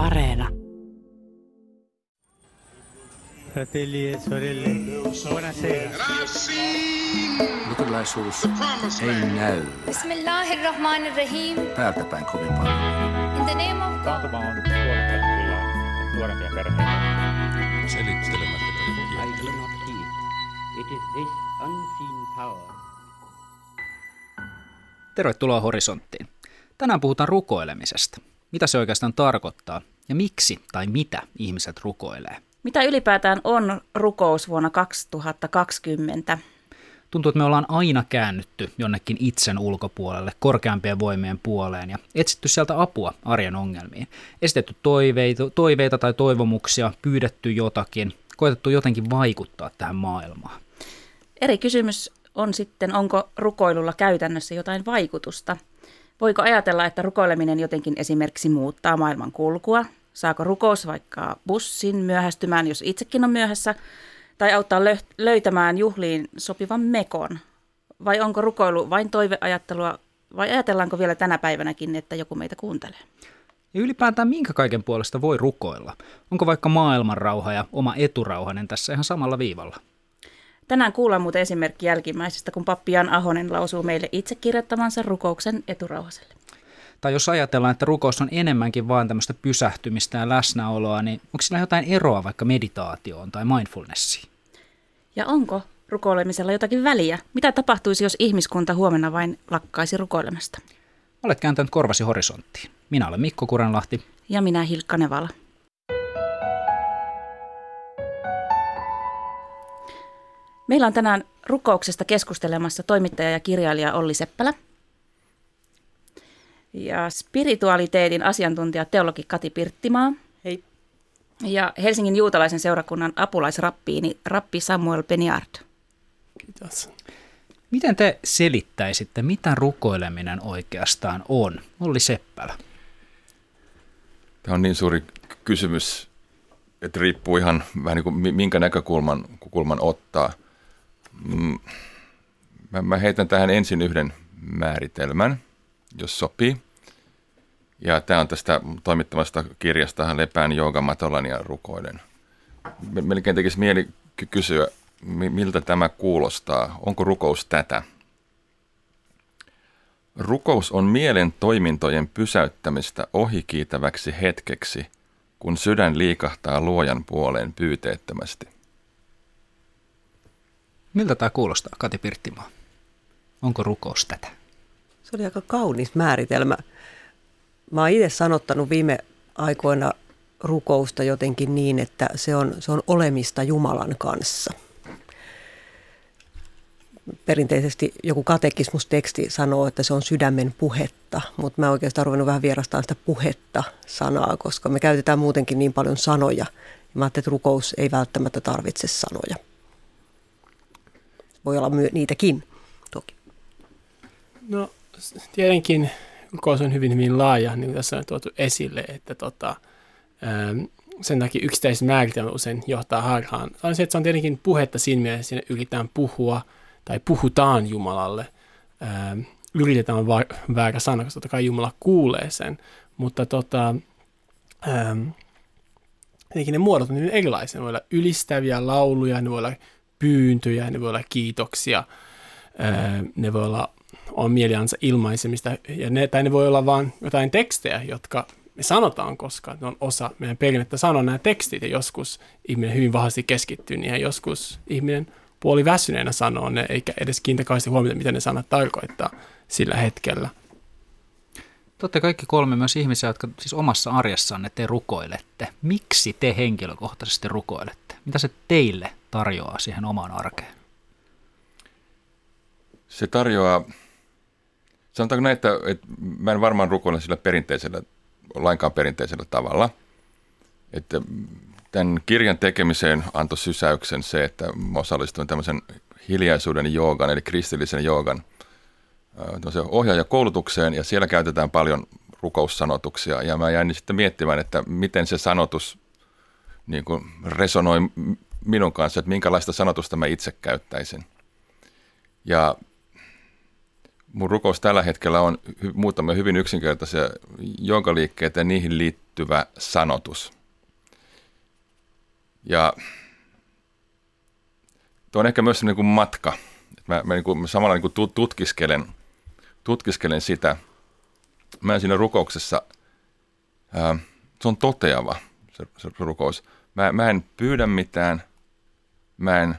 Areena. Fratelli e sorelle, buonasera. Luterilaisuus ei näy Bismillahirrahmanirrahim. päältä päin kovin paljon. In the name of God. On nuorempia perheitä. Selittelemättä I do not heed. It is this unseen power Tervetuloa Horisonttiin. Tänään puhutaan rukoilemisesta. Mitä se oikeastaan tarkoittaa ja miksi tai mitä ihmiset rukoilee? Mitä ylipäätään on rukous vuonna 2020? Tuntuu, että me ollaan aina käännytty jonnekin itsen ulkopuolelle, korkeampien voimien puoleen ja etsitty sieltä apua arjen ongelmiin. Esitetty toiveita, toiveita tai toivomuksia, pyydetty jotakin, koetettu jotenkin vaikuttaa tähän maailmaan. Eri kysymys on sitten, onko rukoilulla käytännössä jotain vaikutusta? Voiko ajatella, että rukoileminen jotenkin esimerkiksi muuttaa maailman kulkua? Saako rukous vaikka bussin myöhästymään, jos itsekin on myöhässä? Tai auttaa lö- löytämään juhliin sopivan mekon? Vai onko rukoilu vain toiveajattelua? Vai ajatellaanko vielä tänä päivänäkin, että joku meitä kuuntelee? Ja ylipäätään minkä kaiken puolesta voi rukoilla? Onko vaikka maailman rauha ja oma eturauhanen tässä ihan samalla viivalla? Tänään kuullaan muuten esimerkki jälkimmäisestä, kun pappi Jan Ahonen lausuu meille itse kirjoittamansa rukouksen eturauhaselle. Tai jos ajatellaan, että rukous on enemmänkin vain tämmöistä pysähtymistä ja läsnäoloa, niin onko sillä jotain eroa vaikka meditaatioon tai mindfulnessiin? Ja onko rukoilemisella jotakin väliä? Mitä tapahtuisi, jos ihmiskunta huomenna vain lakkaisi rukoilemasta? Olet kääntänyt korvasi horisonttiin. Minä olen Mikko Kuranlahti. Ja minä Hilkka Nevala. Meillä on tänään rukouksesta keskustelemassa toimittaja ja kirjailija Olli Seppälä. Ja spiritualiteetin asiantuntija teologi Kati Pirttimaa. Hei. Ja Helsingin juutalaisen seurakunnan apulaisrappiini Rappi Samuel Beniard. Kiitos. Miten te selittäisitte, mitä rukoileminen oikeastaan on? Olli Seppälä. Tämä on niin suuri kysymys, että riippuu ihan vähän niin kuin mi- minkä näkökulman kulman ottaa. Mm, Mä, mä heitän tähän ensin yhden määritelmän, jos sopii. Ja tämä on tästä toimittamasta kirjasta Lepään joogamatolan ja rukoilen. Me- Melkein tekisi mieli ky- kysyä, mi- miltä tämä kuulostaa. Onko rukous tätä? Rukous on mielen toimintojen pysäyttämistä ohikiitäväksi hetkeksi, kun sydän liikahtaa luojan puoleen pyyteettömästi. Miltä tämä kuulostaa, Kati Pirttimaa? Onko rukous tätä? Se oli aika kaunis määritelmä. Mä oon itse sanottanut viime aikoina rukousta jotenkin niin, että se on, se on olemista Jumalan kanssa. Perinteisesti joku katekismusteksti sanoo, että se on sydämen puhetta, mutta mä oikeastaan ruvennut vähän vierastaan sitä puhetta sanaa, koska me käytetään muutenkin niin paljon sanoja. Mä ajattelin, että rukous ei välttämättä tarvitse sanoja. Voi olla myö- niitäkin toki. No tietenkin rukous on hyvin hyvin laaja, niin kuin tässä on tuotu esille, että tota, äm, sen takia yksittäiset määritelmät usein johtaa harhaan. On se, että se on tietenkin puhetta siinä mielessä, siinä yritetään puhua tai puhutaan Jumalalle. Ähm, yritetään on va- väärä sana, koska totta kai Jumala kuulee sen, mutta tota, ähm, tietenkin ne muodot on hyvin erilaisia. Ne voi olla ylistäviä lauluja, ne voi olla pyyntöjä, ne voi olla kiitoksia, Ää, ne voi olla on mieliansa ilmaisemista, ja ne, tai ne voi olla vain jotain tekstejä, jotka me sanotaan, koska ne on osa meidän perinnettä sanoa nämä tekstit, ja joskus ihminen hyvin vahvasti keskittyy niihin, ja joskus ihminen puoli väsyneenä sanoo ne, eikä edes kiinnitä kauheasti huomiota, mitä ne sanat tarkoittaa sillä hetkellä. Te olette kaikki kolme myös ihmisiä, jotka siis omassa arjessanne te rukoilette. Miksi te henkilökohtaisesti rukoilette? Mitä se teille tarjoaa siihen omaan arkeen? Se tarjoaa, sanotaanko näin, että, että mä en varmaan rukoile sillä perinteisellä, lainkaan perinteisellä tavalla. Että tämän kirjan tekemiseen antoi sysäyksen se, että mä osallistuin tämmöisen hiljaisuuden joogan, eli kristillisen joogan ohjaajakoulutukseen, ja siellä käytetään paljon rukoussanotuksia, ja mä jäin sitten miettimään, että miten se sanotus niin kuin resonoi minun kanssa, että minkälaista sanotusta mä itse käyttäisin. Ja mun rukous tällä hetkellä on hy- muutamia hyvin yksinkertaisia joogaliikkeitä ja niihin liittyvä sanotus. Ja tuo on ehkä myös niin kuin matka. Mä, mä, niin kuin, mä samalla niin kuin tutkiskelen, tutkiskelen sitä. Mä siinä rukouksessa, ää, se on toteava se, se rukous. Mä, mä en pyydä mitään, mä en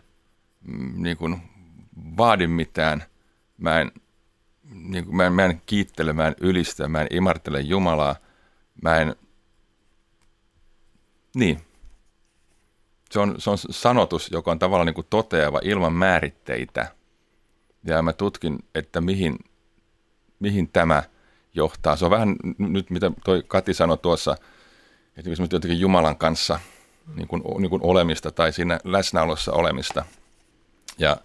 mm, niin kuin, vaadi mitään, mä en, niin kuin, mä, en, mä en kiittele, mä en ylistä, mä en imartele Jumalaa, mä en, niin, se on, se on sanotus, joka on tavallaan niin kuin toteava ilman määritteitä. Ja mä tutkin, että mihin, mihin tämä johtaa. Se on vähän nyt, mitä toi Kati sanoi tuossa, että jotenkin Jumalan kanssa niin kuin, niin kuin olemista tai siinä läsnäolossa olemista. Ja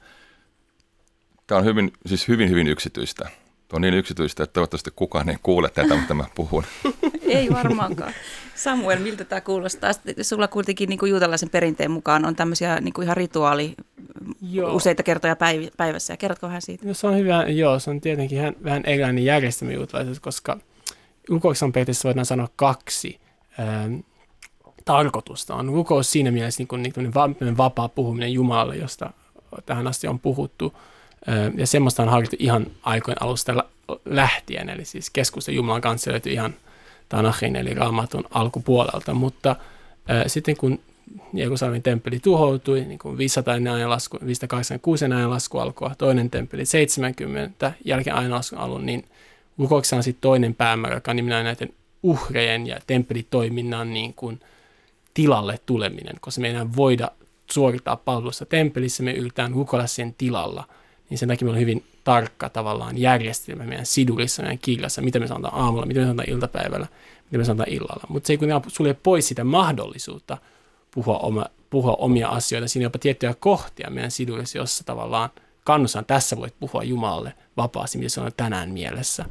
tämä on hyvin, siis hyvin, hyvin yksityistä. Tuo on niin yksityistä, että toivottavasti kukaan ei kuule tätä, mitä mä puhun. ei varmaankaan. Samuel, miltä tämä kuulostaa? Sulla kuitenkin niin kuin juutalaisen perinteen mukaan on tämmöisiä niin kuin ihan rituaali joo. useita kertoja päivässä. Ja kerrotko vähän siitä? No, se on hyvä, joo, se on tietenkin vähän, vähän erilainen järjestelmä juutalaisessa, koska rukouksessa on periaatteessa voidaan sanoa kaksi ähm, tarkoitusta. On rukous siinä mielessä niin kuin, niin kuin vapaa puhuminen Jumalalle, josta tähän asti on puhuttu. Ja semmoista on harjoitettu ihan aikojen alusta lähtien, eli siis keskusta Jumalan kanssa löytyy ihan – Tanachin eli raamatun alkupuolelta, mutta äh, sitten kun Jerusalemin temppeli tuhoutui, niin kuin 500 ajanlasku, 586 ajanlasku alkoi, toinen temppeli 70, jälkeen ajanlaskun alun, niin rukouksessa on sitten toinen päämäärä, joka on näiden uhrejen ja temppelitoiminnan niin kuin tilalle tuleminen, koska me ei voida suorittaa palvelusta temppelissä, me yritetään rukoilla sen tilalla – niin sen takia meillä on hyvin tarkka tavallaan järjestelmä meidän sidurissa, meidän kirjassa, mitä me sanotaan aamulla, mitä me sanotaan iltapäivällä, mitä me sanotaan illalla. Mutta se ei kuitenkaan sulje pois sitä mahdollisuutta puhua, oma, puhua omia asioita. Siinä on jopa tiettyjä kohtia meidän sidurissa, jossa tavallaan kannustan, tässä voit puhua Jumalalle vapaasti, mitä se on tänään mielessä.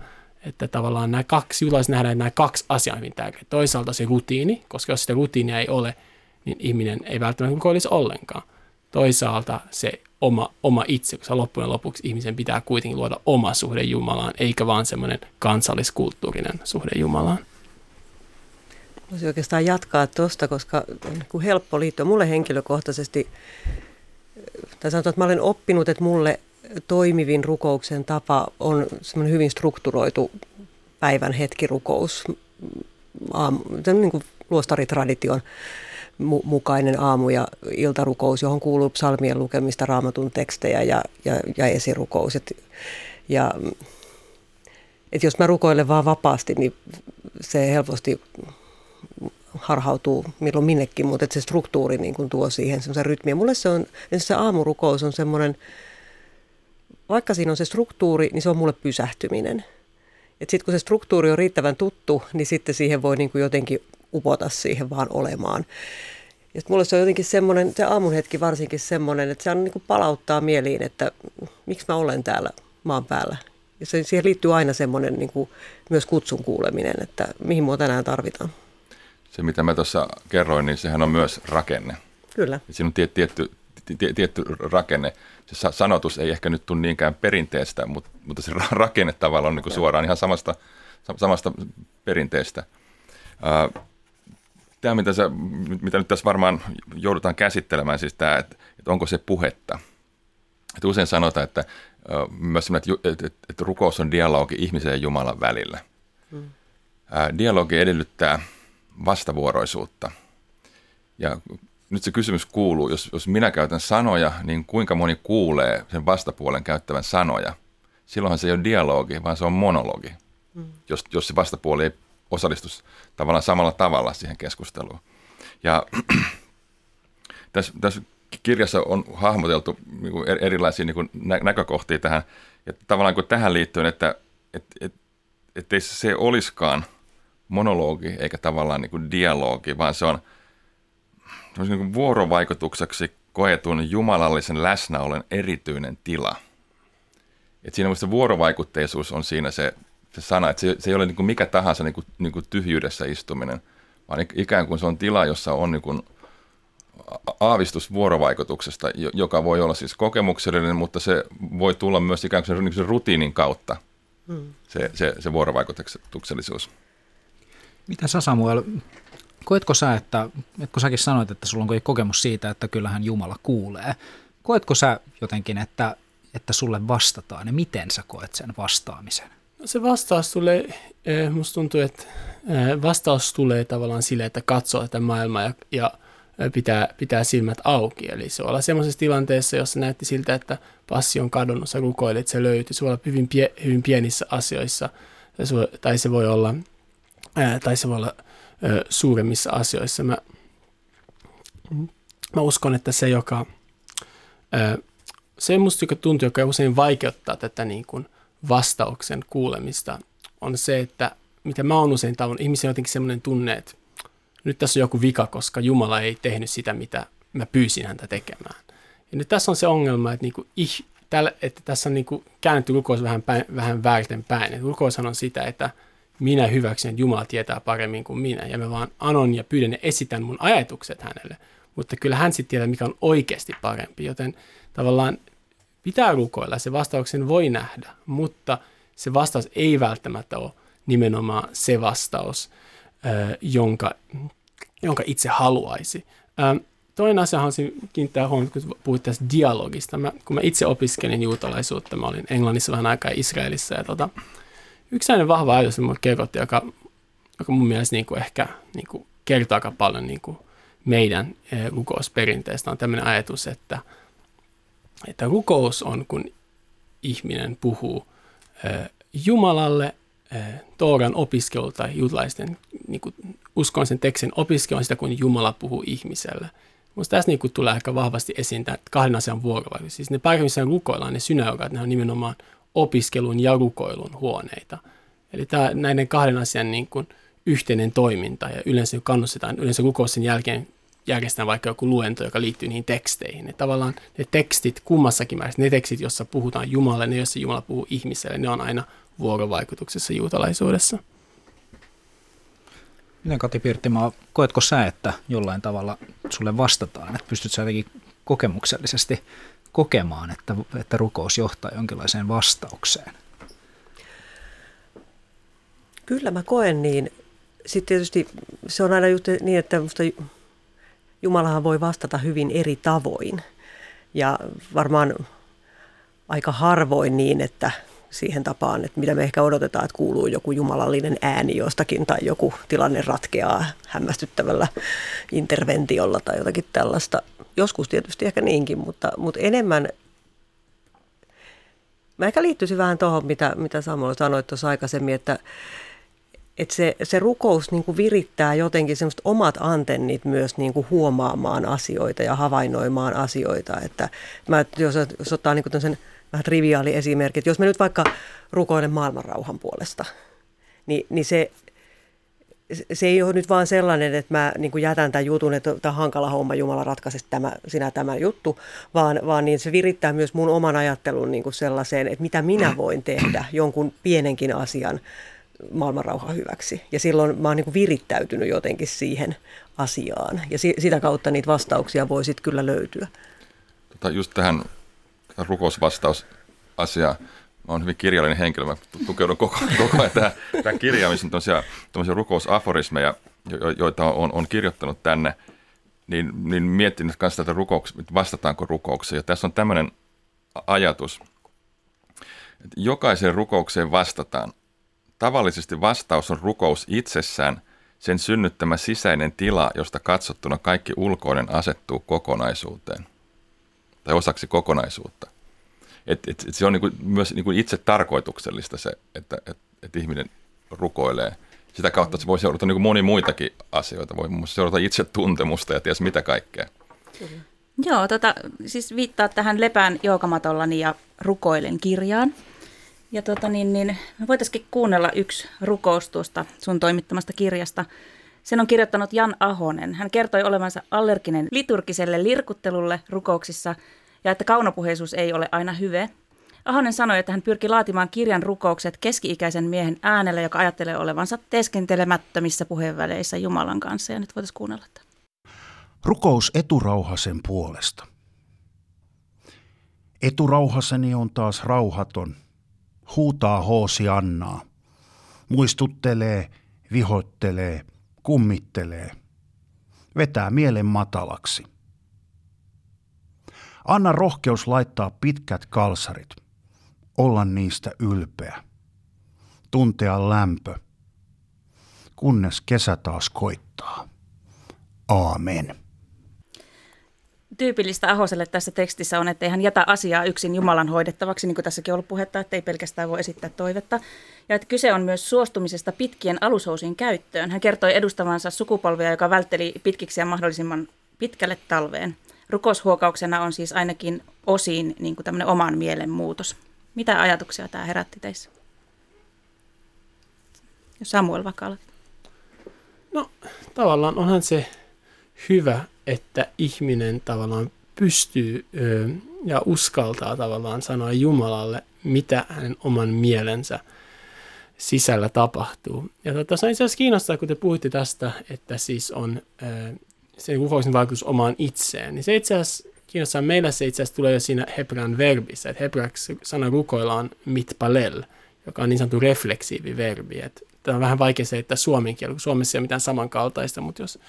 Että tavallaan nämä kaksi, juutalaiset nähdään, että nämä kaksi asiaa hyvin tärkeitä. Toisaalta se rutiini, koska jos sitä rutiinia ei ole, niin ihminen ei välttämättä rukoilisi ollenkaan. Toisaalta se oma, oma itse, koska loppujen lopuksi ihmisen pitää kuitenkin luoda oma suhde Jumalaan, eikä vaan semmoinen kansalliskulttuurinen suhde Jumalaan. Voisi oikeastaan jatkaa tuosta, koska on helppo liittyä. Mulle henkilökohtaisesti, tai sanotaan, että mä olen oppinut, että mulle toimivin rukouksen tapa on semmoinen hyvin strukturoitu päivän hetkirukous, aamu, niin kuin luostaritradition mu- mukainen aamu- ja iltarukous, johon kuuluu psalmien lukemista, raamatun tekstejä ja, ja, ja esirukous. Et, ja, et jos mä rukoilen vaan vapaasti, niin se helposti harhautuu milloin minnekin, mutta se struktuuri niin kun tuo siihen semmoisen rytmiä. Mulle se on, se aamurukous on semmoinen, vaikka siinä on se struktuuri, niin se on mulle pysähtyminen. Sitten kun se struktuuri on riittävän tuttu, niin sitten siihen voi niin kuin jotenkin upota siihen vaan olemaan. Ja mulle se on jotenkin semmoinen, se aamun hetki varsinkin semmoinen, että se on niin kuin palauttaa mieliin, että miksi mä olen täällä maan päällä. Ja se, siihen liittyy aina semmoinen niin kuin myös kutsun kuuleminen, että mihin mua tänään tarvitaan. Se, mitä mä tuossa kerroin, niin sehän on myös rakenne. Kyllä. Ja siinä on tietty, tietty, tietty rakenne. Se sanotus ei ehkä nyt tule niinkään perinteestä, mutta, mutta se rakenne tavallaan on niin kuin suoraan ihan samasta, samasta perinteestä tämä, mitä, sä, mitä nyt tässä varmaan joudutaan käsittelemään, siis tämä, että, että onko se puhetta. Että usein sanotaan, että myös että, että, että rukous on dialogi ihmisen ja Jumalan välillä. Hmm. Dialogi edellyttää vastavuoroisuutta. Ja nyt se kysymys kuuluu, jos, jos minä käytän sanoja, niin kuinka moni kuulee sen vastapuolen käyttävän sanoja? Silloinhan se ei ole dialogi, vaan se on monologi, hmm. jos, jos se vastapuoli ei osallistuisi tavallaan samalla tavalla siihen keskusteluun. Ja tässä, tässä kirjassa on hahmoteltu niin kuin erilaisia niin kuin nä- näkökohtia tähän, ja tavallaan kuin tähän liittyen, että et, et, et ei se olisikaan monologi eikä tavallaan niin kuin dialogi, vaan se on niin kuin vuorovaikutukseksi koetun jumalallisen läsnäolen erityinen tila. Et siinä se vuorovaikutteisuus on siinä se se sana, että se, se ei ole niin kuin mikä tahansa niin kuin, niin kuin tyhjyydessä istuminen, vaan ikään kuin se on tila, jossa on niin kuin aavistus vuorovaikutuksesta, joka voi olla siis kokemuksellinen, mutta se voi tulla myös ikään kuin sen, niin kuin sen rutiinin kautta. mm. se, se, se vuorovaikutuksellisuus. Mitä sä Samuel, koetko sä, että, että kun säkin sanoit, että sulla on kokemus siitä, että kyllähän Jumala kuulee, koetko sä jotenkin, että, että sulle vastataan ja miten sä koet sen vastaamisen? No se vastaus tulee, eh, musta tuntuu, että eh, vastaus tulee tavallaan sille, että katsoo tätä maailmaa ja, ja pitää, pitää silmät auki. Eli se olla semmoisessa tilanteessa, jossa näytti siltä, että passi on kadonnut, sä rukoilet, se löytyy. Se voi olla hyvin, pie, hyvin pienissä asioissa, tai se voi olla, tai se voi olla suuremmissa asioissa. Mä, mä uskon, että se, joka, se musta, joka tuntuu, joka usein vaikeuttaa tätä niin kuin vastauksen kuulemista, on se, että mitä mä oon usein tavannut, ihmisiä jotenkin semmoinen tunne, että nyt tässä on joku vika, koska Jumala ei tehnyt sitä, mitä mä pyysin häntä tekemään. Ja nyt tässä on se ongelma, että, niinku, ih, tällä, että tässä on niinku käännetty rukous vähän, päin, vähän väärten päin. Et rukoushan on sitä, että minä hyväksyn, että Jumala tietää paremmin kuin minä. Ja mä vaan anon ja pyydän ja esitän mun ajatukset hänelle. Mutta kyllä hän sitten tietää, mikä on oikeasti parempi. Joten tavallaan pitää rukoilla, se vastauksen voi nähdä, mutta se vastaus ei välttämättä ole nimenomaan se vastaus, jonka, jonka itse haluaisi. Toinen asia haluaisin kiinnittää huomioon, kun puhuit tästä dialogista. Mä, kun mä itse opiskelin juutalaisuutta, mä olin Englannissa vähän aikaa Israelissa. Ja tota, yksi sellainen vahva ajatus, joka kerrotti, joka, joka mun mielestä niin kuin ehkä niin kuin kertoo aika paljon niin kuin meidän rukousperinteestä, on tämmöinen ajatus, että, että rukous on, kun ihminen puhuu Jumalalle Tooran opiskelu tai juutalaisten niin kuin, uskollisen tekstin opiskelu on sitä, kun Jumala puhuu ihmiselle. Mutta tässä niin kuin, tulee aika vahvasti esiin tämä kahden asian vuorovaikutus. Siis ne paikat, missä rukoillaan, ne synagogat, ne on nimenomaan opiskelun ja rukoilun huoneita. Eli tämä, näiden kahden asian niin kuin, yhteinen toiminta ja yleensä kannustetaan, yleensä rukousten jälkeen järjestetään vaikka joku luento, joka liittyy niihin teksteihin. Et tavallaan ne tekstit kummassakin määrässä, ne tekstit, joissa puhutaan Jumalalle, ne joissa Jumala puhuu ihmiselle, ne on aina vuorovaikutuksessa juutalaisuudessa. Miten Kati Pirttimaa, koetko sä, että jollain tavalla sulle vastataan, että pystyt sä jotenkin kokemuksellisesti kokemaan, että, että rukous johtaa jonkinlaiseen vastaukseen? Kyllä mä koen niin. Sitten tietysti se on aina just niin, että musta Jumalahan voi vastata hyvin eri tavoin. Ja varmaan aika harvoin niin, että siihen tapaan, että mitä me ehkä odotetaan, että kuuluu joku jumalallinen ääni jostakin tai joku tilanne ratkeaa hämmästyttävällä interventiolla tai jotakin tällaista. Joskus tietysti ehkä niinkin, mutta, mutta enemmän Mä ehkä liittyisin vähän tuohon, mitä, mitä Samuel sanoi tuossa aikaisemmin, että, että se, se rukous niin kuin virittää jotenkin semmoista omat antennit myös niin kuin huomaamaan asioita ja havainnoimaan asioita. Että mä, jos, jos ottaa niin kuin vähän triviaali esimerkki, että jos mä nyt vaikka rukoilen maailmanrauhan puolesta, niin, niin se, se ei ole nyt vaan sellainen, että mä niin jätän tämän jutun, että tämä on hankala homma, Jumala ratkaisi tämä, sinä tämä juttu, vaan, vaan niin se virittää myös mun oman ajattelun niin kuin sellaiseen, että mitä minä voin tehdä jonkun pienenkin asian maailmanrauhan hyväksi. Ja silloin mä oon niin virittäytynyt jotenkin siihen asiaan. Ja si- sitä kautta niitä vastauksia voi sitten kyllä löytyä. Tota, just tähän rukousvastausasiaan. Mä oon hyvin kirjallinen henkilö, mä tukeudun koko, koko ajan tähän, tähän kirjaan, missä on tämmöisiä, rukousaforismeja, jo, joita on, on kirjoittanut tänne, niin, niin miettinyt myös tätä rukouks, vastataanko rukoukseen. Ja tässä on tämmöinen ajatus, että jokaiseen rukoukseen vastataan. Tavallisesti vastaus on rukous itsessään, sen synnyttämä sisäinen tila, josta katsottuna kaikki ulkoinen asettuu kokonaisuuteen tai osaksi kokonaisuutta. Et, et, et se on niinku myös niinku itse tarkoituksellista se, että et, et ihminen rukoilee. Sitä kautta se voi seurata niinku moni muitakin asioita. Voi muun seurata itse tuntemusta ja ties mitä kaikkea. Kyllä. Joo, tota, siis viittaa tähän Lepään joukamatollani ja rukoilen kirjaan. Ja tota niin, niin voitaisiin kuunnella yksi rukous tuosta sun toimittamasta kirjasta. Sen on kirjoittanut Jan Ahonen. Hän kertoi olevansa allerginen liturgiselle lirkuttelulle rukouksissa ja että kaunopuheisuus ei ole aina hyve. Ahonen sanoi, että hän pyrki laatimaan kirjan rukoukset keski-ikäisen miehen äänellä, joka ajattelee olevansa teeskentelemättömissä puheenväleissä Jumalan kanssa. Ja nyt voitaisiin kuunnella tämän. Rukous eturauhasen puolesta. Eturauhaseni on taas rauhaton. huutaa Hoosiannaa, muistuttelee, vihottelee, kummittelee, vetää mielen matalaksi. Anna rohkeus laittaa pitkät kalsarit, olla niistä ylpeä, tuntea lämpö, kunnes kesä taas koittaa. Aamen. Tyypillistä Ahoselle tässä tekstissä on, että hän jätä asiaa yksin Jumalan hoidettavaksi, niin kuin tässäkin on ollut puhetta, että ei pelkästään voi esittää toivetta. Ja että kyse on myös suostumisesta pitkien alushousien käyttöön. Hän kertoi edustavansa sukupolvia, joka vältteli pitkiksi ja mahdollisimman pitkälle talveen. Rukoushuokauksena on siis ainakin osiin niin kuin tämmöinen oman mielen muutos. Mitä ajatuksia tämä herätti teissä? Samuel vaikka No tavallaan onhan se hyvä, että ihminen tavallaan pystyy ja uskaltaa tavallaan sanoa Jumalalle, mitä hänen oman mielensä sisällä tapahtuu. Ja tota, se on itse asiassa kiinnostaa, kun te puhuitte tästä, että siis on se rukouksen vaikutus omaan itseen. Niin se itse asiassa kiinnostaa meillä se itse asiassa tulee jo siinä hebrean verbissä, että hebreaksi sana rukoilla on mitpalel, joka on niin sanottu refleksiivi verbi. Että tämä on vähän vaikea se, että suomen kieli, kun Suomessa ei ole mitään samankaltaista, mutta jos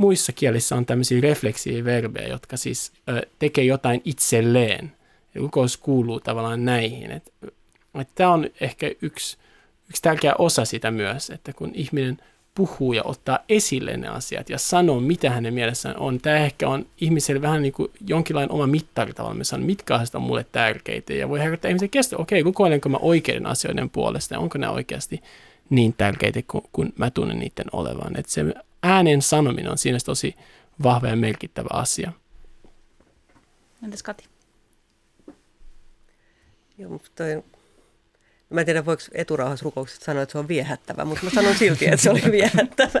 muissa kielissä on tämmöisiä refleksiiviverbejä, jotka siis ö, tekee jotain itselleen. Rukous kuuluu tavallaan näihin. Et, et tämä on ehkä yksi, yksi tärkeä osa sitä myös, että kun ihminen puhuu ja ottaa esille ne asiat ja sanoo, mitä hänen mielessään on. Tämä ehkä on ihmiselle vähän niin kuin jonkinlainen oma mittari tavallaan. sanon, mitkä asiat on mulle tärkeitä. Ja voi herättää ihmisen kestä, okei, okay, rukoilenko mä oikeiden asioiden puolesta ja onko ne oikeasti niin tärkeitä kuin, kuin mä tunnen niiden olevan. Että se äänen sanominen on siinä tosi vahva ja merkittävä asia. Entäs Kati? Joo, mutta toi, mä en tiedä, voiko eturauhasrukoukset sanoa, että se on viehättävä, mutta mä sanon silti, että se oli viehättävä.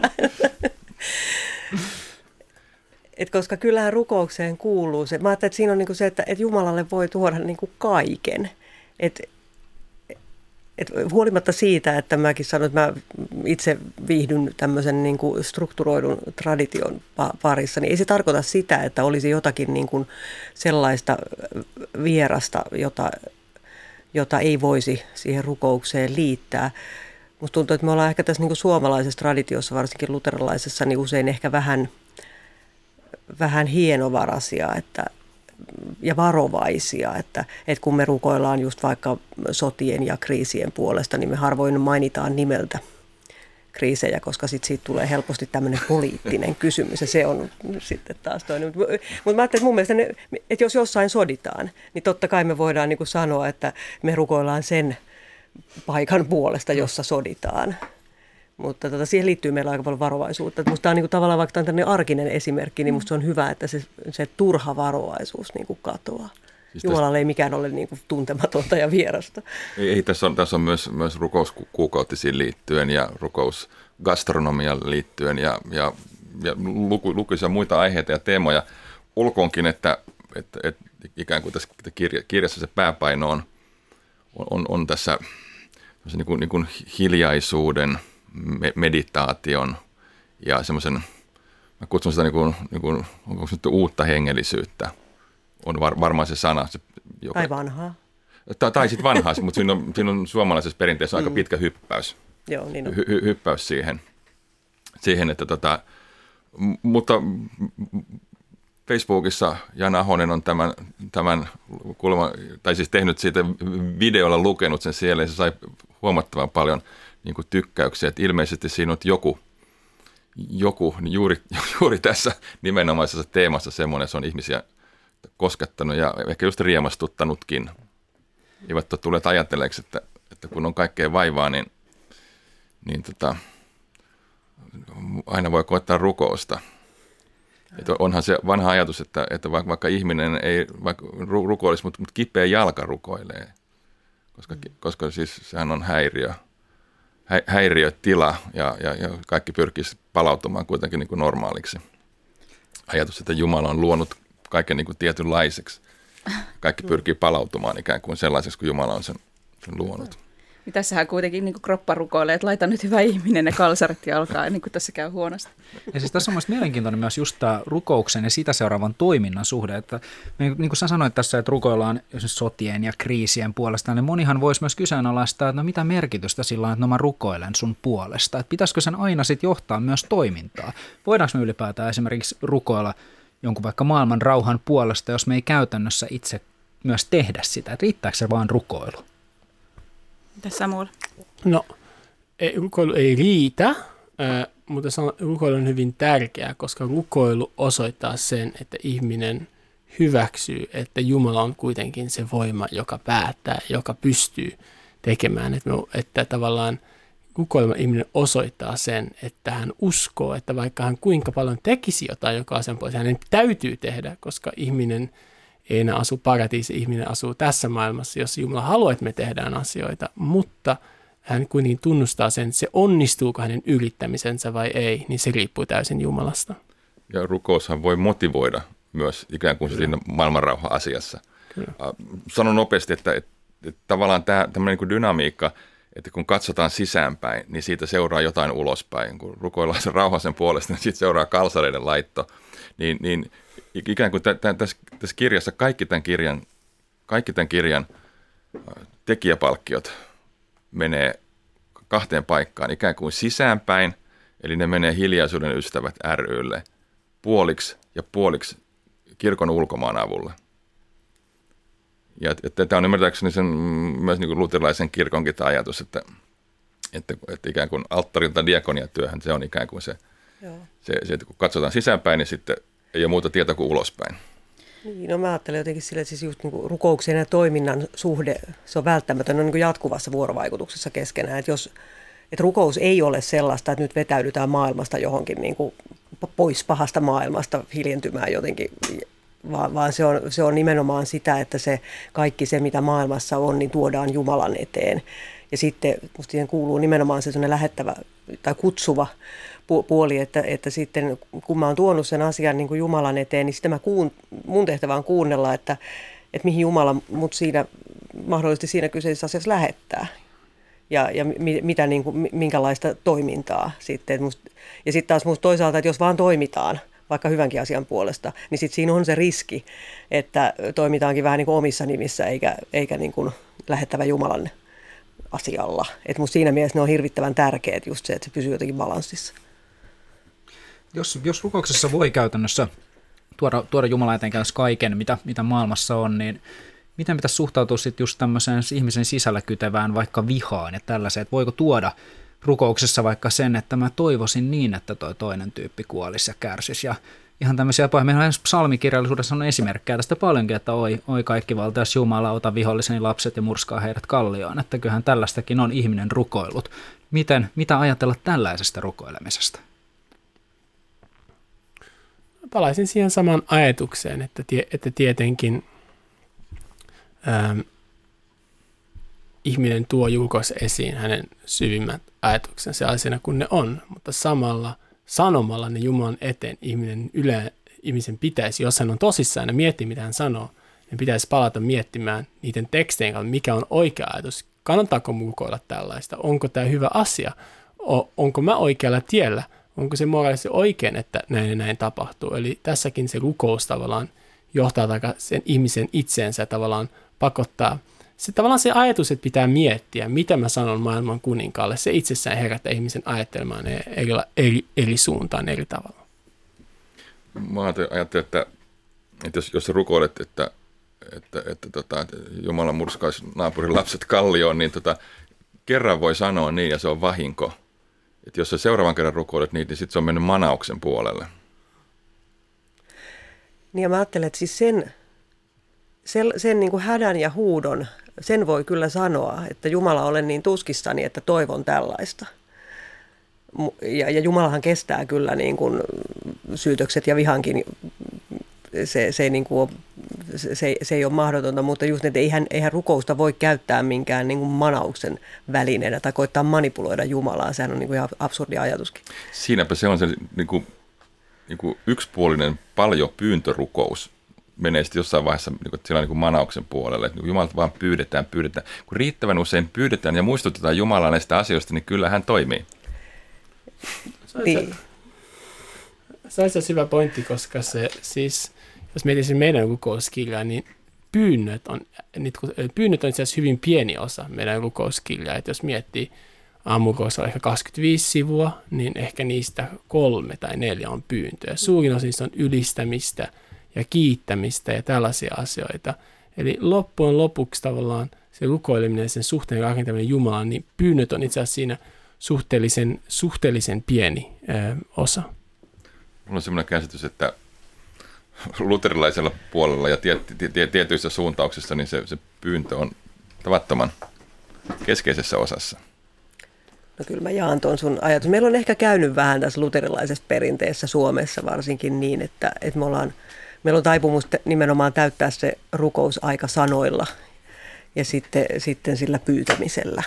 Et koska kyllähän rukoukseen kuuluu se. Mä ajattelin, että siinä on niinku se, että, että Jumalalle voi tuoda niinku kaiken. Et et huolimatta siitä, että mäkin sanon, että mä itse viihdyn tämmöisen niin kuin strukturoidun tradition parissa, niin ei se tarkoita sitä, että olisi jotakin niin kuin sellaista vierasta, jota, jota ei voisi siihen rukoukseen liittää. Musta tuntuu, että me ollaan ehkä tässä niin kuin suomalaisessa traditiossa, varsinkin luterilaisessa, niin usein ehkä vähän, vähän hienovarasia, että, ja varovaisia, että, että kun me rukoillaan just vaikka sotien ja kriisien puolesta, niin me harvoin mainitaan nimeltä kriisejä, koska sit siitä tulee helposti tämmöinen poliittinen kysymys ja se on sitten taas toinen. Mutta mä ajattelin, että mun mielestä, ne, että jos jossain soditaan, niin totta kai me voidaan niin sanoa, että me rukoillaan sen paikan puolesta, jossa soditaan. Mutta tota, siihen liittyy meillä aika paljon varovaisuutta. Musta tämä on niin kuin, tavallaan vaikka tämä on arkinen esimerkki, niin musta se on hyvä, että se, se turha varovaisuus niin kuin katoaa. Siis Jumalalle ei mikään ole niin kuin tuntematonta ja vierasta. Ei, ei tässä, on, tässä on myös, myös rukouskuukautisiin liittyen ja rukousgastronomiaan liittyen ja, ja, ja luku, lukuisia muita aiheita ja teemoja. Ulkoonkin, että, että, että ikään kuin tässä kirja, kirjassa se pääpaino on, on, on tässä niin kuin, niin kuin hiljaisuuden – meditaation ja semmoisen, mä kutsun sitä niin kuin, niin kuin onko se uutta hengellisyyttä, on var, varmaan se sana. Se, joka, tai vanhaa. Tai, tai sitten vanhaa, mutta siinä on, siinä on suomalaisessa perinteessä aika mm. pitkä hyppäys. Joo, niin on. Hy, hyppäys siihen, siihen että tota, mutta Facebookissa Jan Ahonen on tämän, tämän kulma, tai siis tehnyt siitä videolla lukenut sen siellä ja se sai huomattavan paljon – niin kuin tykkäyksiä, että ilmeisesti siinä on joku, joku niin juuri, juuri tässä nimenomaisessa teemassa semmoinen, se on ihmisiä koskettanut ja ehkä just riemastuttanutkin. Eivät ole tulleet ajatelleeksi, että, että kun on kaikkea vaivaa, niin, niin tota, aina voi koettaa rukousta. Että onhan se vanha ajatus, että, että vaikka, vaikka ihminen ei vaikka rukoilisi, mutta, mutta kipeä jalka rukoilee, koska, koska siis sehän on häiriö – häiriötila ja, ja, ja kaikki pyrkisi palautumaan kuitenkin niin kuin normaaliksi. Ajatus, että Jumala on luonut kaiken niin kuin tietynlaiseksi. Kaikki pyrkii palautumaan ikään kuin sellaiseksi kuin Jumala on sen, sen luonut. Niin tässähän kuitenkin niin kroppa rukoilee, että laita nyt hyvä ihminen ne kalsarit ja alkaa, niin kuin tässä käy huonosti. Ja siis tässä on mielestäni mielenkiintoinen myös just tämä rukouksen ja sitä seuraavan toiminnan suhde. Että, niin kuin sä sanoit tässä, että rukoillaan sotien ja kriisien puolesta, niin monihan voisi myös kyseenalaistaa, että no mitä merkitystä sillä on, että no mä rukoilen sun puolesta. Että pitäisikö sen aina sitten johtaa myös toimintaa? Voidaanko me ylipäätään esimerkiksi rukoilla jonkun vaikka maailman rauhan puolesta, jos me ei käytännössä itse myös tehdä sitä? Että riittääkö se vaan rukoilu? Tässä Samuel? No, rukoilu ei riitä, mutta sanon, rukoilu on hyvin tärkeää, koska rukoilu osoittaa sen, että ihminen hyväksyy, että Jumala on kuitenkin se voima, joka päättää, joka pystyy tekemään. Että, me, että tavallaan rukoilma ihminen osoittaa sen, että hän uskoo, että vaikka hän kuinka paljon tekisi jotain joka asian puolesta, hänen täytyy tehdä, koska ihminen ei enää asu paratiisi, ihminen asuu tässä maailmassa, jos Jumala haluaa, että me tehdään asioita, mutta hän kuitenkin tunnustaa sen, se onnistuuko hänen yrittämisensä vai ei, niin se riippuu täysin Jumalasta. Ja rukoushan voi motivoida myös ikään kuin siinä maailmanrauha-asiassa. Kyllä. Sanon nopeasti, että, että, että tavallaan tämä tämmöinen niin dynamiikka, että kun katsotaan sisäänpäin, niin siitä seuraa jotain ulospäin. Kun rukoillaan sen rauhasen puolesta, niin siitä seuraa kalsareiden laitto. Niin, niin ikään kuin tässä, tässä kirjassa kaikki tämän kirjan, kaikki tämän kirjan tekijäpalkkiot menee kahteen paikkaan, ikään kuin sisäänpäin, eli ne menee hiljaisuuden ystävät rylle puoliksi ja puoliksi kirkon ulkomaan avulla. Ja että tämä on ymmärtääkseni sen, myös niin kuin luterilaisen kirkonkin tämä ajatus, että, että, että ikään kuin alttarilta diakoniatyöhön se on ikään kuin se, se, se, että kun katsotaan sisäänpäin, niin sitten ei ole muuta tietä kuin ulospäin. Niin, no mä ajattelen jotenkin sillä, että siis just niin rukouksen ja toiminnan suhde, se on välttämätön on niin kuin jatkuvassa vuorovaikutuksessa keskenään. Että jos että rukous ei ole sellaista, että nyt vetäydytään maailmasta johonkin niin kuin pois pahasta maailmasta hiljentymään jotenkin, vaan, vaan se, on, se on nimenomaan sitä, että se kaikki se, mitä maailmassa on, niin tuodaan Jumalan eteen. Ja sitten musta siihen kuuluu nimenomaan se lähettävä tai kutsuva puoli, että, että sitten kun mä oon tuonut sen asian niin kuin Jumalan eteen, niin sitten mä kuun, mun tehtävä on kuunnella, että, että mihin Jumala mut siinä, mahdollisesti siinä kyseisessä asiassa lähettää. Ja, ja mi, mitä, niin kuin, minkälaista toimintaa sitten. Ja sitten taas musta toisaalta, että jos vaan toimitaan, vaikka hyvänkin asian puolesta, niin sitten siinä on se riski, että toimitaankin vähän niin kuin omissa nimissä, eikä, eikä niin kuin lähettävä Jumalan asialla. Että musta siinä mielessä ne on hirvittävän tärkeät just se, että se pysyy jotenkin balanssissa. Jos, jos rukouksessa voi käytännössä tuoda, tuoda Jumala eteen kaiken, mitä, mitä maailmassa on, niin miten pitäisi suhtautua sitten just tämmöiseen ihmisen sisällä kytevään vaikka vihaan ja tällaiseen, että voiko tuoda rukouksessa vaikka sen, että mä toivoisin niin, että toi toinen tyyppi kuolisi ja kärsisi ja ihan tämmöisiä pahoja. Meillä on psalmikirjallisuudessa on esimerkkejä tästä paljonkin, että oi, oi kaikki valtias Jumala, ota viholliseni lapset ja murskaa heidät kallioon. Että kyllähän tällaistakin on ihminen rukoillut. Miten, mitä ajatella tällaisesta rukoilemisesta? palaisin siihen samaan ajatukseen, että, tie, että tietenkin ähm, ihminen tuo julkois esiin hänen syvimmät ajatuksensa sellaisena kuin ne on, mutta samalla sanomalla ne Jumalan eteen ihminen yle, ihmisen pitäisi, jos hän on tosissaan ja miettii, mitä hän sanoo, niin pitäisi palata miettimään niiden tekstien kanssa, mikä on oikea ajatus. Kannattaako mukoilla tällaista? Onko tämä hyvä asia? O, onko mä oikealla tiellä? onko se moraalisesti oikein, että näin ja näin tapahtuu. Eli tässäkin se rukous tavallaan johtaa sen ihmisen itseensä tavallaan pakottaa. Se tavallaan se ajatus, että pitää miettiä, mitä mä sanon maailman kuninkaalle, se itsessään herättää ihmisen ajattelemaan eri, eri, eri suuntaan eri tavalla. Mä ajattelin, että, että jos, jos sä rukoilet, että, että, että, tota, että Jumala murskaisi naapurin lapset kallioon, niin tota, kerran voi sanoa niin ja se on vahinko – että jos sä seuraavan kerran rukoilet niitä, niin sitten se on mennyt manauksen puolelle. Niin ja mä ajattelen, että siis sen, sen, sen niin kuin hädän ja huudon, sen voi kyllä sanoa, että Jumala olen niin tuskissani, että toivon tällaista. Ja, ja Jumalahan kestää kyllä niin kuin syytökset ja vihankin se, se, ei niin kuin ole, se, se ei ole mahdotonta, mutta just että eihän, eihän rukousta voi käyttää minkään niin kuin manauksen välineenä tai koittaa manipuloida Jumalaa. Sehän on niin kuin ihan absurdi ajatuskin. Siinäpä se on se niin kuin, niin kuin yksipuolinen paljon pyyntörukous, menee sitten jossain vaiheessa niin kuin, sillä niin kuin manauksen puolelle, että Jumalalta vaan pyydetään, pyydetään. Kun riittävän usein pyydetään ja muistutetaan Jumalaa näistä asioista, niin kyllä hän toimii. Se on, niin. se, hyvä pointti, koska se siis, jos mietisin meidän rukouskirjaa, niin pyynnöt on, pyynnöt on itse asiassa hyvin pieni osa meidän rukouskirjaa. Että jos miettii, aamukoossa on ehkä 25 sivua, niin ehkä niistä kolme tai neljä on pyyntöjä. Suurin osa niistä on ylistämistä ja kiittämistä ja tällaisia asioita. Eli loppujen lopuksi tavallaan se rukoileminen, sen suhteen rakentaminen Jumalaan, niin pyynnöt on itse asiassa siinä suhteellisen, suhteellisen pieni ö, osa. Mulla on sellainen käsitys, että luterilaisella puolella ja tie, tie, tietyissä suuntauksissa niin se, se pyyntö on tavattoman keskeisessä osassa. No kyllä mä jaan tuon sun ajatus. Meillä on ehkä käynyt vähän tässä luterilaisessa perinteessä Suomessa varsinkin niin, että, että me ollaan, meillä on taipumus nimenomaan täyttää se rukousaika sanoilla ja sitten, sitten sillä pyytämisellä.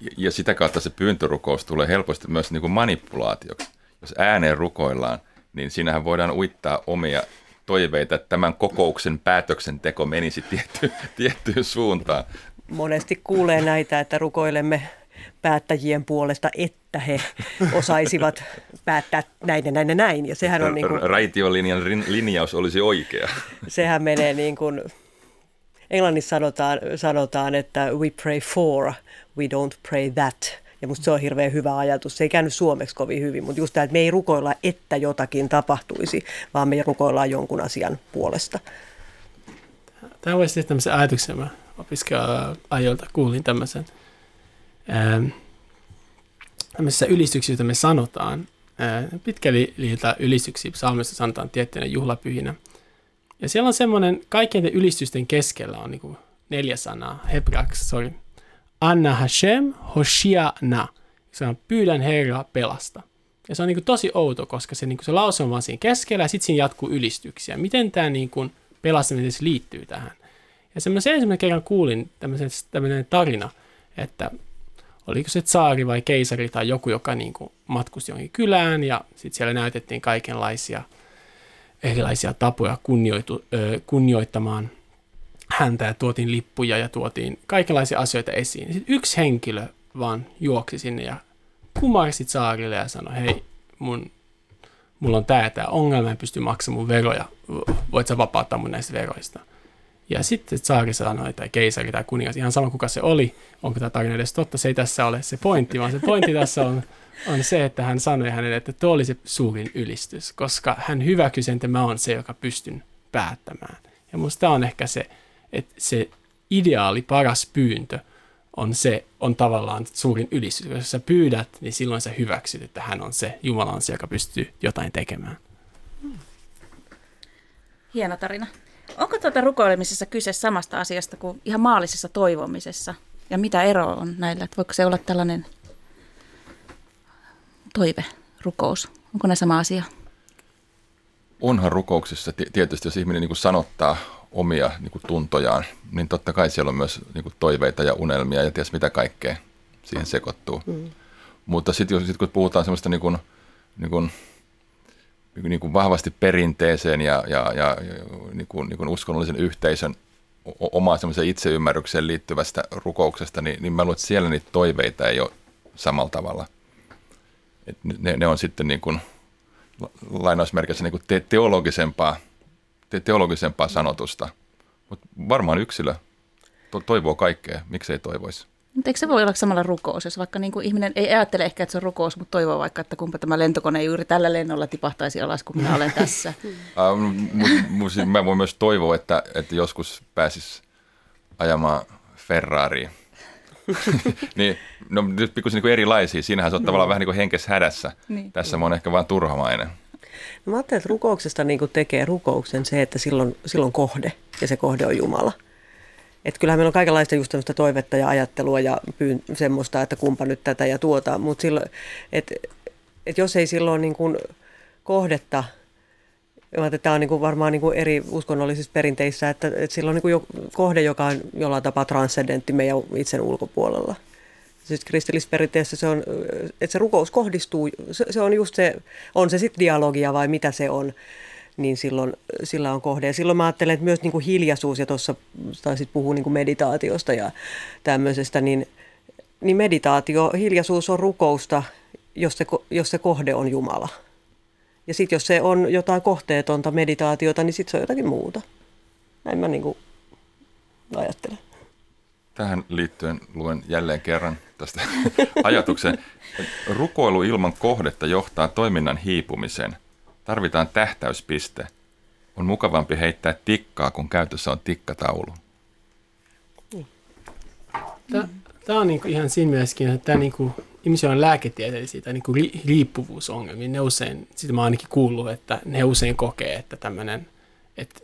Ja, ja sitä kautta se pyyntörukous tulee helposti myös niin kuin manipulaatioksi. Jos ääneen rukoillaan, niin siinähän voidaan uittaa omia toiveita, että tämän kokouksen päätöksenteko menisi tietty, tiettyyn suuntaan. Monesti kuulee näitä, että rukoilemme päättäjien puolesta, että he osaisivat päättää näin ja näin ja näin. Ja sehän on niin kuin, Raitiolinjan linjaus olisi oikea. Sehän menee niin kuin, englannissa sanotaan, sanotaan, että we pray for, we don't pray that. Ja musta se on hirveän hyvä ajatus. Se ei käynyt suomeksi kovin hyvin, mutta just tämä, että me ei rukoilla, että jotakin tapahtuisi, vaan me rukoillaan jonkun asian puolesta. Tämä voisi tehdä tämmöisen ajatuksen. Mä opiskelijoilta kuulin tämmöisen – tämmöisissä ylistyksissä, joita me sanotaan, pitkäliiltä ylistyksiä psalmissa sanotaan tiettynä juhlapyhinä. Ja siellä on semmoinen, kaikkien ylistysten keskellä on niin neljä sanaa, hebraksi, sorry. Anna Hashem Hoshiana. Se on pyydän Herra pelasta. Ja se on niin tosi outo, koska se, niin se lause on vaan siinä keskellä ja sitten siinä jatkuu ylistyksiä. Miten tämä niin pelastaminen liittyy tähän? Ja semmoisen ensimmäisen kerran kuulin tämmöinen tarina, että oliko se tsaari vai keisari tai joku, joka niin kuin matkusti johonkin kylään ja sitten siellä näytettiin kaikenlaisia erilaisia tapoja kunnioitu, ö, kunnioittamaan häntä ja tuotiin lippuja ja tuotiin kaikenlaisia asioita esiin. Sitten yksi henkilö vaan juoksi sinne ja kumarsi tsaarille ja sanoi, hei, mun, mulla on tämä tämä ongelma, en pysty maksamaan mun veroja, voit sä vapauttaa mun näistä veroista. Ja sitten saari sanoi, tai keisari tai kuningas, ihan sama kuka se oli, onko tämä tarina edes totta, se ei tässä ole se pointti, vaan se pointti tässä on, on se, että hän sanoi hänelle, että tuo oli se suurin ylistys, koska hän hyväksyi sen, että mä oon se, joka pystyn päättämään. Ja musta tämä on ehkä se, että se ideaali, paras pyyntö on se, on tavallaan suurin ylistys. Jos sä pyydät, niin silloin sä hyväksyt, että hän on se, Jumala on se, joka pystyy jotain tekemään. Hieno tarina. Onko tuota rukoilemisessa kyse samasta asiasta kuin ihan maallisessa toivomisessa? Ja mitä ero on näillä? Että voiko se olla tällainen toive, rukous? Onko ne sama asia? Onhan rukouksessa tietysti, jos ihminen niin kuin sanottaa omia niin kuin tuntojaan, niin totta kai siellä on myös niin kuin toiveita ja unelmia ja ties mitä kaikkea siihen sekoittuu. Mm. Mutta sitten sit, kun puhutaan semmoista niin kuin, niin kuin niin kuin vahvasti perinteeseen ja, ja, ja niin kuin, niin kuin uskonnollisen yhteisön omaan semmoiseen itseymmärrykseen liittyvästä rukouksesta, niin, niin mä luulen, että siellä niitä toiveita ei ole samalla tavalla. Et ne, ne on sitten niin kuin, lainausmerkissä niin kuin te, teologisempaa, te, teologisempaa sanotusta. Mutta varmaan yksilö to, toivoo kaikkea, miksei toivoisi. Mutta eikö se voi olla samalla rukous, jos vaikka niin kuin ihminen ei ajattele ehkä, että se on rukous, mutta toivoo vaikka, että kumpa tämä lentokone juuri tällä lennolla tipahtaisi alas, kun minä olen tässä. mut, mä voin myös toivoa, että, että joskus pääsis ajamaan Ferrariin. niin, no nyt pikkusen niin erilaisia. Siinähän se on no. tavallaan vähän niin kuin henkes hädässä. Niin. Tässä mä oon ehkä vaan turhamainen. No mä ajattelen, että rukouksesta niin kuin tekee rukouksen se, että silloin, silloin kohde, ja se kohde on Jumala. Että kyllähän meillä on kaikenlaista just toivetta ja ajattelua ja pyyn, semmoista, että kumpa nyt tätä ja tuota, mutta että et jos ei silloin niin kuin kohdetta, että tämä on niin kuin varmaan niin kuin eri uskonnollisissa perinteissä, että, että sillä on niin kuin jo, kohde, joka on jollain tapaa transcendentti meidän itsen ulkopuolella. Siis kristillisessä perinteessä se on, että se rukous kohdistuu, se, se on just se, on se sitten dialogia vai mitä se on, niin silloin sillä on kohde. Ja silloin mä ajattelen, että myös niin kuin hiljaisuus, ja tuossa taisit puhua niin kuin meditaatiosta ja tämmöisestä, niin, niin meditaatio, hiljaisuus on rukousta, jos se, jos se kohde on Jumala. Ja sitten jos se on jotain kohteetonta meditaatiota, niin sitten se on jotakin muuta. Näin mä niin kuin ajattelen. Tähän liittyen luen jälleen kerran tästä ajatuksen. Rukoilu ilman kohdetta johtaa toiminnan hiipumiseen. Tarvitaan tähtäyspiste. On mukavampi heittää tikkaa, kun käytössä on tikkataulu. Tämä on niinku ihan siinä mielessäkin, että tämä niinku, ihmisillä on lääketieteellisiä tai niinku riippuvuusongelmia. Ne usein, sitä mä ainakin kuullut, että ne usein kokee, että tämmöinen, että,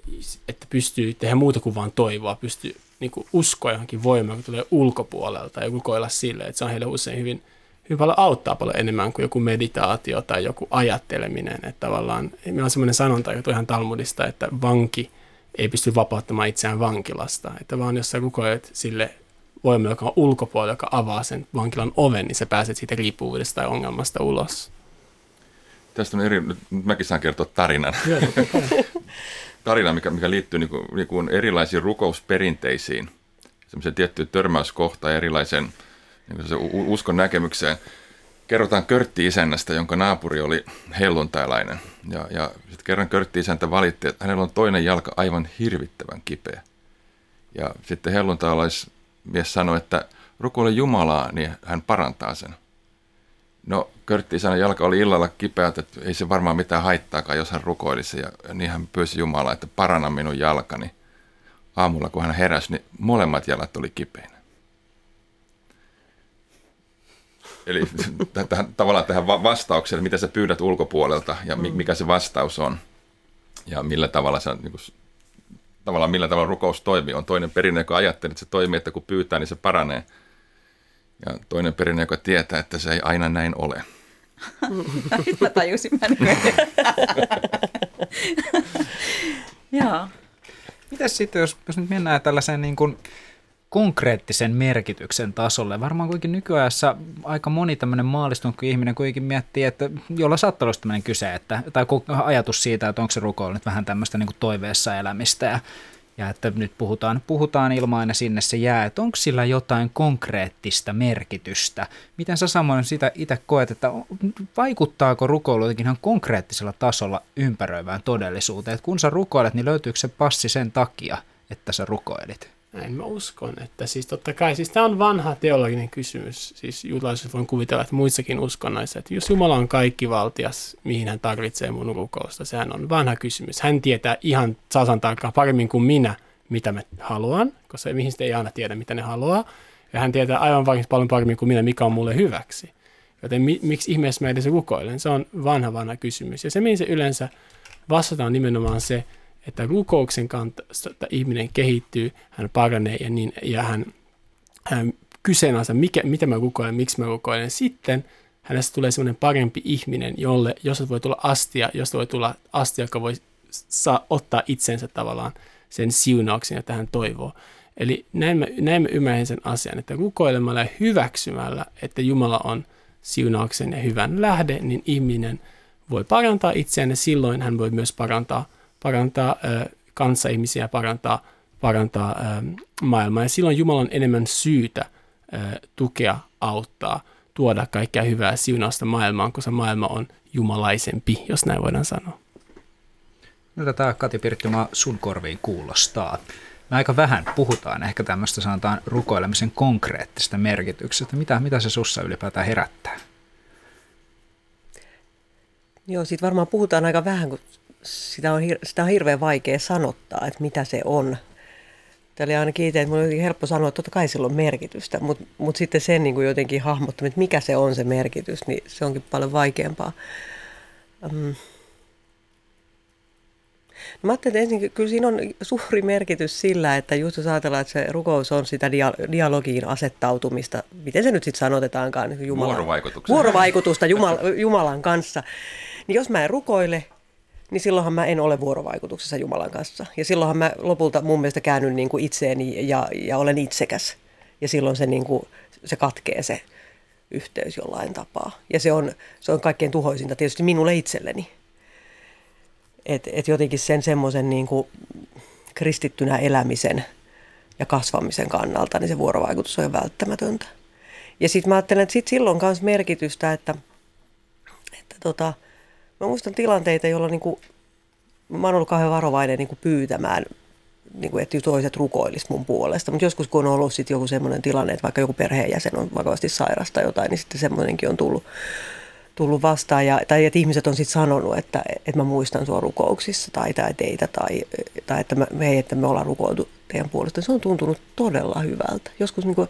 että pystyy tehdä muuta kuin vaan toivoa, pystyy niin kuin uskoa johonkin voimaan, kun tulee ulkopuolelta ja rukoilla sille, että se on heille usein hyvin, hyvin paljon auttaa paljon enemmän kuin joku meditaatio tai joku ajatteleminen. Että tavallaan, meillä on semmoinen sanonta, joka ihan Talmudista, että vanki ei pysty vapauttamaan itseään vankilasta. Että vaan jos sä rukoilet sille voima, joka on ulkopuolella, joka avaa sen vankilan oven, niin sä pääset siitä riippuvuudesta tai ongelmasta ulos. Tästä on eri, nyt mäkin saan kertoa tarinan. tarina, mikä, mikä liittyy niin kuin, niin kuin erilaisiin rukousperinteisiin, semmoiseen tiettyyn törmäyskohtaan erilaisen niin kuin uskon näkemykseen. Kerrotaan Körtti-isännästä, jonka naapuri oli helluntailainen. Ja, ja sitten kerran Körtti-isäntä valitti, että hänellä on toinen jalka aivan hirvittävän kipeä. Ja sitten helluntailaismies sanoi, että rukoile Jumalaa, niin hän parantaa sen. No Körtti sanoi, jalka oli illalla kipeä, että ei se varmaan mitään haittaakaan, jos hän rukoilisi. Ja niin hän pyysi Jumalaa, että parana minun jalkani. Aamulla kun hän heräsi, niin molemmat jalat oli kipeinä. Eli tähän, tavallaan tähän vastaukseen, mitä sä pyydät ulkopuolelta ja mm. mikä se vastaus on. Ja millä tavalla sä, niin kuin, tavallaan millä tavalla rukous toimii. On toinen perinne, joka ajattelee, että se toimii, että kun pyytää, niin se paranee – ja toinen perinne, joka tietää, että se ei aina näin ole. mä tajusin, mä Joo. Mitäs sitten, jos, jos nyt mennään tällaiseen niin kuin konkreettisen merkityksen tasolle. Varmaan kuitenkin nykyajassa aika moni tämmöinen maalistunut ihminen kuitenkin miettii, että jolla saattaa olla tämmöinen kyse, että, tai ajatus siitä, että onko se rukoilu nyt vähän tämmöistä niin toiveessa elämistä ja ja että nyt puhutaan, puhutaan ilmaan ja sinne se jää, että onko sillä jotain konkreettista merkitystä? Miten sä samoin sitä itse koet, että vaikuttaako rukoilu jotenkin ihan konkreettisella tasolla ympäröivään todellisuuteen? Että kun sä rukoilet, niin löytyykö se passi sen takia, että sä rukoilit? Näin mä uskon, että siis totta kai, siis tämä on vanha teologinen kysymys, siis juutalaisuus voin kuvitella, että muissakin uskonnoissa, että jos Jumala on kaikki valtias, mihin hän tarvitsee mun rukousta, sehän on vanha kysymys. Hän tietää ihan tasan tarkkaan paremmin kuin minä, mitä mä haluan, koska ihmiset ei aina tiedä, mitä ne haluaa, ja hän tietää aivan paljon paremmin kuin minä, mikä on mulle hyväksi. Joten mi- miksi ihmeessä mä edes rukoilen? Se on vanha, vanha kysymys. Ja se, mihin se yleensä vastataan nimenomaan se, että rukouksen että ihminen kehittyy, hän paranee ja, niin, ja hän, hän kyseenalaista, mikä, mitä mä rukoilen, miksi mä rukoilen. Sitten hänestä tulee semmoinen parempi ihminen, jolle, jos voi tulla astia, jos voi tulla astia, joka voi saa ottaa itsensä tavallaan sen siunauksen, jota hän toivoo. Eli näin mä, näin mä ymmärrän sen asian, että rukoilemalla ja hyväksymällä, että Jumala on siunauksen ja hyvän lähde, niin ihminen voi parantaa itseään ja silloin hän voi myös parantaa parantaa kanssaihmisiä, parantaa, parantaa maailmaa. Ja silloin Jumala on enemmän syytä tukea, auttaa, tuoda kaikkea hyvää siunausta maailmaan, koska maailma on jumalaisempi, jos näin voidaan sanoa. Miltä tämä Kati Pirttimaa sun korviin kuulostaa? Me aika vähän puhutaan ehkä tämmöistä sanotaan rukoilemisen konkreettista merkityksestä. Mitä, mitä se sussa ylipäätään herättää? Joo, siitä varmaan puhutaan aika vähän, kun sitä on, sitä on hirveän vaikea sanottaa, että mitä se on. Tämä oli ainakin itse, että oli helppo sanoa, että totta kai sillä on merkitystä, mutta, mutta sitten sen niin kuin jotenkin hahmottaminen, että mikä se on se merkitys, niin se onkin paljon vaikeampaa. Um, No mä ajattelin, että ensin, kyllä siinä on suuri merkitys sillä, että just jos ajatellaan, että se rukous on sitä dialogiin asettautumista, miten se nyt sitten sanotetaankaan? Jumalan, vuorovaikutusta. Vuorovaikutusta Jumal, Jumalan kanssa. Niin jos mä en rukoile, niin silloinhan mä en ole vuorovaikutuksessa Jumalan kanssa. Ja silloinhan mä lopulta mun mielestä käännyn niin kuin itseeni ja, ja olen itsekäs. Ja silloin se, niin kuin, se katkee se yhteys jollain tapaa. Ja se on, se on kaikkein tuhoisinta tietysti minulle itselleni. Että et jotenkin sen semmoisen niin kuin kristittynä elämisen ja kasvamisen kannalta, niin se vuorovaikutus on välttämätöntä. Ja sitten mä ajattelen, että sit silloin myös merkitystä, että, että tota, mä muistan tilanteita, jolloin niin kuin, mä oon ollut kauhean varovainen niin kuin pyytämään, niin kuin, että toiset rukoilisi mun puolesta. Mutta joskus kun on ollut sit joku semmoinen tilanne, että vaikka joku perheenjäsen on vakavasti sairasta jotain, niin sitten semmoinenkin on tullut, tullut vastaan. Ja, tai että ihmiset on sitten sanonut, että, että mä muistan sua rukouksissa tai, tai teitä tai, tai että, mä, hei, että me ollaan rukoiltu teidän puolesta. Se on tuntunut todella hyvältä. Joskus niin kuin,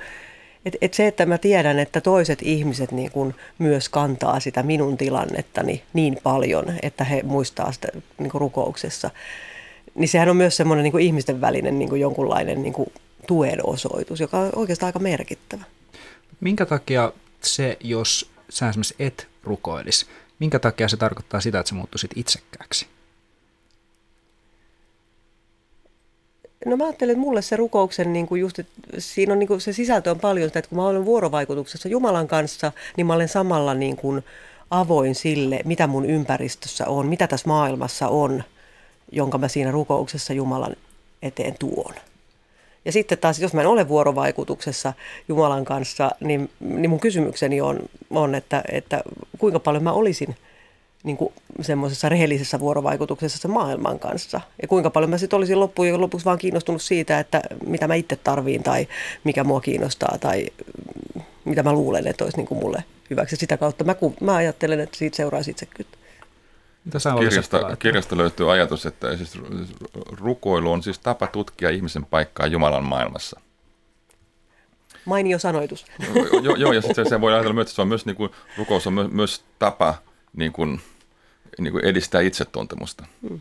et, et se, että mä tiedän, että toiset ihmiset niin kun myös kantaa sitä minun tilannettani niin paljon, että he muistaa sitä niin rukouksessa, niin sehän on myös semmoinen niin ihmisten välinen niin jonkunlainen niin tuen osoitus, joka on oikeastaan aika merkittävä. Minkä takia se, jos sä esimerkiksi et rukoilisi, minkä takia se tarkoittaa sitä, että sä muuttuisit itsekkääksi? No mä ajattelen, että mulle se rukouksen, niin kuin just, että siinä on niin kuin, se sisältö on paljon sitä, että kun mä olen vuorovaikutuksessa Jumalan kanssa, niin mä olen samalla niin kuin avoin sille, mitä mun ympäristössä on, mitä tässä maailmassa on, jonka mä siinä rukouksessa Jumalan eteen tuon. Ja sitten taas, jos mä en ole vuorovaikutuksessa Jumalan kanssa, niin, niin mun kysymykseni on, on että, että kuinka paljon mä olisin – niin kuin semmoisessa rehellisessä vuorovaikutuksessa maailman kanssa. Ja kuinka paljon mä sitten olisin loppujen lopuksi vaan kiinnostunut siitä, että mitä mä itse tarviin tai mikä mua kiinnostaa tai mitä mä luulen, että olisi niin kuin mulle hyväksi. Sitä kautta mä, mä ajattelen, että siitä seuraisi itsekyyttä. Kirjasta, kirjasta löytyy ajatus, että siis rukoilu on siis tapa tutkia ihmisen paikkaa Jumalan maailmassa. Mainio sanoitus. Joo, jo, ja sitten se voi ajatella myös, että se on myös, niin kuin, rukous on myös, myös tapa niin kuin, niin kuin edistää itsetuntemusta. Mm.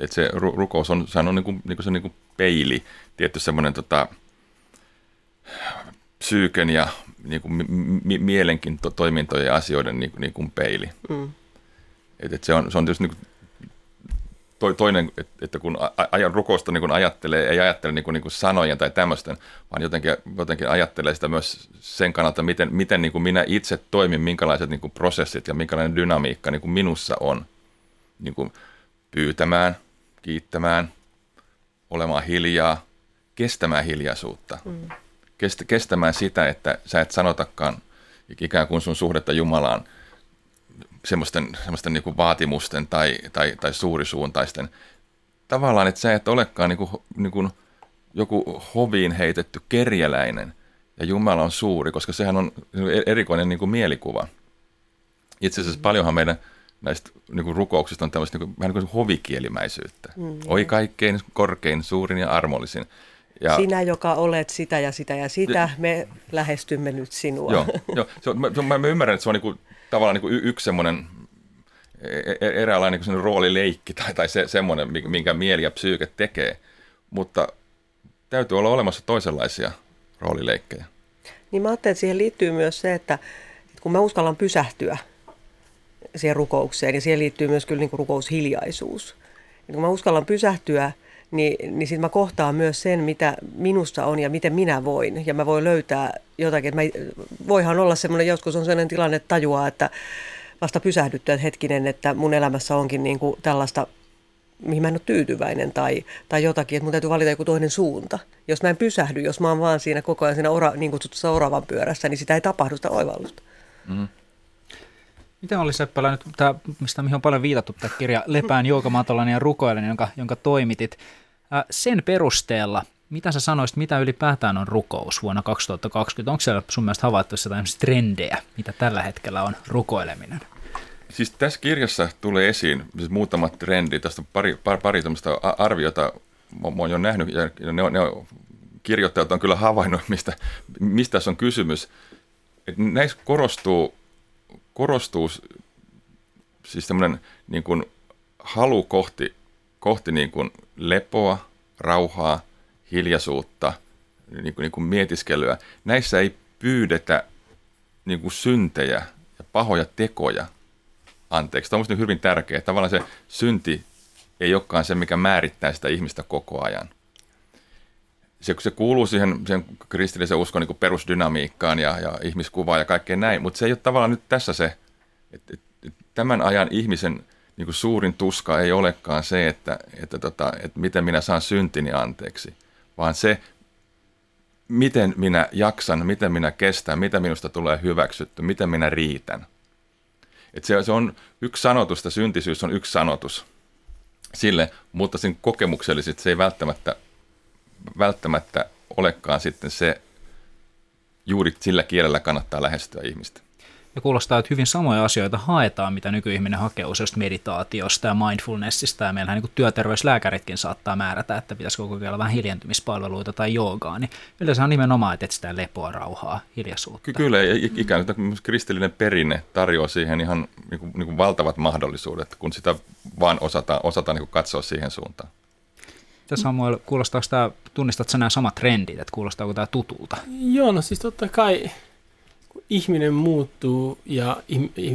Et se ru- rukous on, sehän on niin kuin, niin kuin se niin kuin peili, tietty semmoinen tota, psyyken ja niin kuin mi- mielenkin to- toimintojen ja asioiden niin kuin, niin kuin peili. Mm. Et, et se, on, se on tietysti niin kuin toi, toinen, että kun ajan rukousta niin kun ajattelee, ei ajattele niin kuin, niin kuin sanojen tai tämmöisten, vaan jotenkin, jotenkin ajattelee sitä myös sen kannalta, miten, miten niin kuin minä itse toimin, minkälaiset niin kuin prosessit ja minkälainen dynamiikka niin kuin minussa on niin kuin pyytämään, kiittämään, olemaan hiljaa, kestämään hiljaisuutta, mm. Kest, kestämään sitä, että sä et sanotakaan ikään kuin sun suhdetta Jumalaan – semmoisten, semmoisten niin vaatimusten tai, tai, tai suurisuuntaisten. Tavallaan, että sä et olekaan niin kuin, niin kuin joku hoviin heitetty kerjäläinen ja Jumala on suuri, koska sehän on erikoinen niin kuin mielikuva. Itse asiassa paljonhan meidän näistä niin kuin rukouksista on tämmöistä niin kuin, vähän niin kuin hovikielimäisyyttä. Mm, Oi kaikkein korkein, suurin ja armollisin. Ja, Sinä, joka olet sitä ja sitä ja sitä, me lähestymme nyt sinua. Joo, joo se on, mä, mä ymmärrän, että se on niin kuin tavallaan niin kuin yksi semmoinen e-, e-, eräänlainen niin roolileikki tai, tai se, semmoinen, minkä mieli ja psyyke tekee, mutta täytyy olla olemassa toisenlaisia roolileikkejä. Niin mä ajattelen, että siihen liittyy myös se, että, että kun mä uskallan pysähtyä siihen rukoukseen, niin siihen liittyy myös kyllä niin kuin rukoushiljaisuus. Ja kun mä uskallan pysähtyä, niin, niin sitten mä kohtaan myös sen, mitä minussa on ja miten minä voin. Ja mä voin löytää jotakin. Mä, voihan olla semmoinen, joskus on sellainen tilanne, että tajuaa, että vasta pysähdyttyä hetkinen, että mun elämässä onkin niin kuin tällaista, mihin mä en ole tyytyväinen tai, tai jotakin, että mun täytyy valita joku toinen suunta. Jos mä en pysähdy, jos mä oon vaan siinä koko ajan siinä ora, niin kutsutussa oravan pyörässä, niin sitä ei tapahdu sitä oivallusta. Mm. Miten oli Seppälä nyt, tämä, mistä mihin on paljon viitattu, tämä kirja Lepään joukamatollani ja rukoilen, jonka, jonka toimitit. Sen perusteella, mitä sä sanoisit, mitä ylipäätään on rukous vuonna 2020? Onko siellä sun mielestä havaittu jotain trendejä, mitä tällä hetkellä on rukoileminen? Siis tässä kirjassa tulee esiin siis muutamat trendit, tästä pari, pari, pari arviota mä oon jo nähnyt, ja ne on, ne on, kirjoittajat on kyllä havainnut, mistä, mistä tässä on kysymys. Et näissä korostuu korostuu siis tämmöinen niin kuin halu kohti, kohti niin kuin lepoa, rauhaa, hiljaisuutta, niin kuin, niin kuin mietiskelyä. Näissä ei pyydetä niin kuin syntejä ja pahoja tekoja anteeksi. Tämä on hyvin tärkeää. Tavallaan se synti ei olekaan se, mikä määrittää sitä ihmistä koko ajan. Se, se kuuluu siihen, siihen kristillisen uskon niin perusdynamiikkaan ja, ja ihmiskuvaan ja kaikkeen näin, mutta se ei ole tavallaan nyt tässä se, että, että tämän ajan ihmisen niin kuin suurin tuska ei olekaan se, että, että, tota, että miten minä saan syntini anteeksi, vaan se, miten minä jaksan, miten minä kestän, mitä minusta tulee hyväksytty, miten minä riitän. Et se, se on yksi sanotus, syntisyys on yksi sanotus sille, mutta sen kokemuksellisesti se ei välttämättä, välttämättä olekaan sitten se, juuri sillä kielellä kannattaa lähestyä ihmistä. Ja kuulostaa, että hyvin samoja asioita haetaan, mitä nykyihminen hakee useasta meditaatiosta ja mindfulnessista. Ja meillähän niin työterveyslääkäritkin saattaa määrätä, että pitäisikö kokeilla vähän hiljentymispalveluita tai joogaa. Niin yleensä on nimenomaan, että etsitään lepoa, rauhaa, hiljaisuutta. Kyllä, ja ikään kuin kristillinen perinne tarjoaa siihen ihan niin kuin, niin kuin valtavat mahdollisuudet, kun sitä vaan osataan, osataan niin kuin katsoa siihen suuntaan. Samuel, kuulostaako tämä, tunnistatko nämä samat trendit, että kuulostaako tämä tutulta? Joo, no siis totta kai kun ihminen muuttuu ja,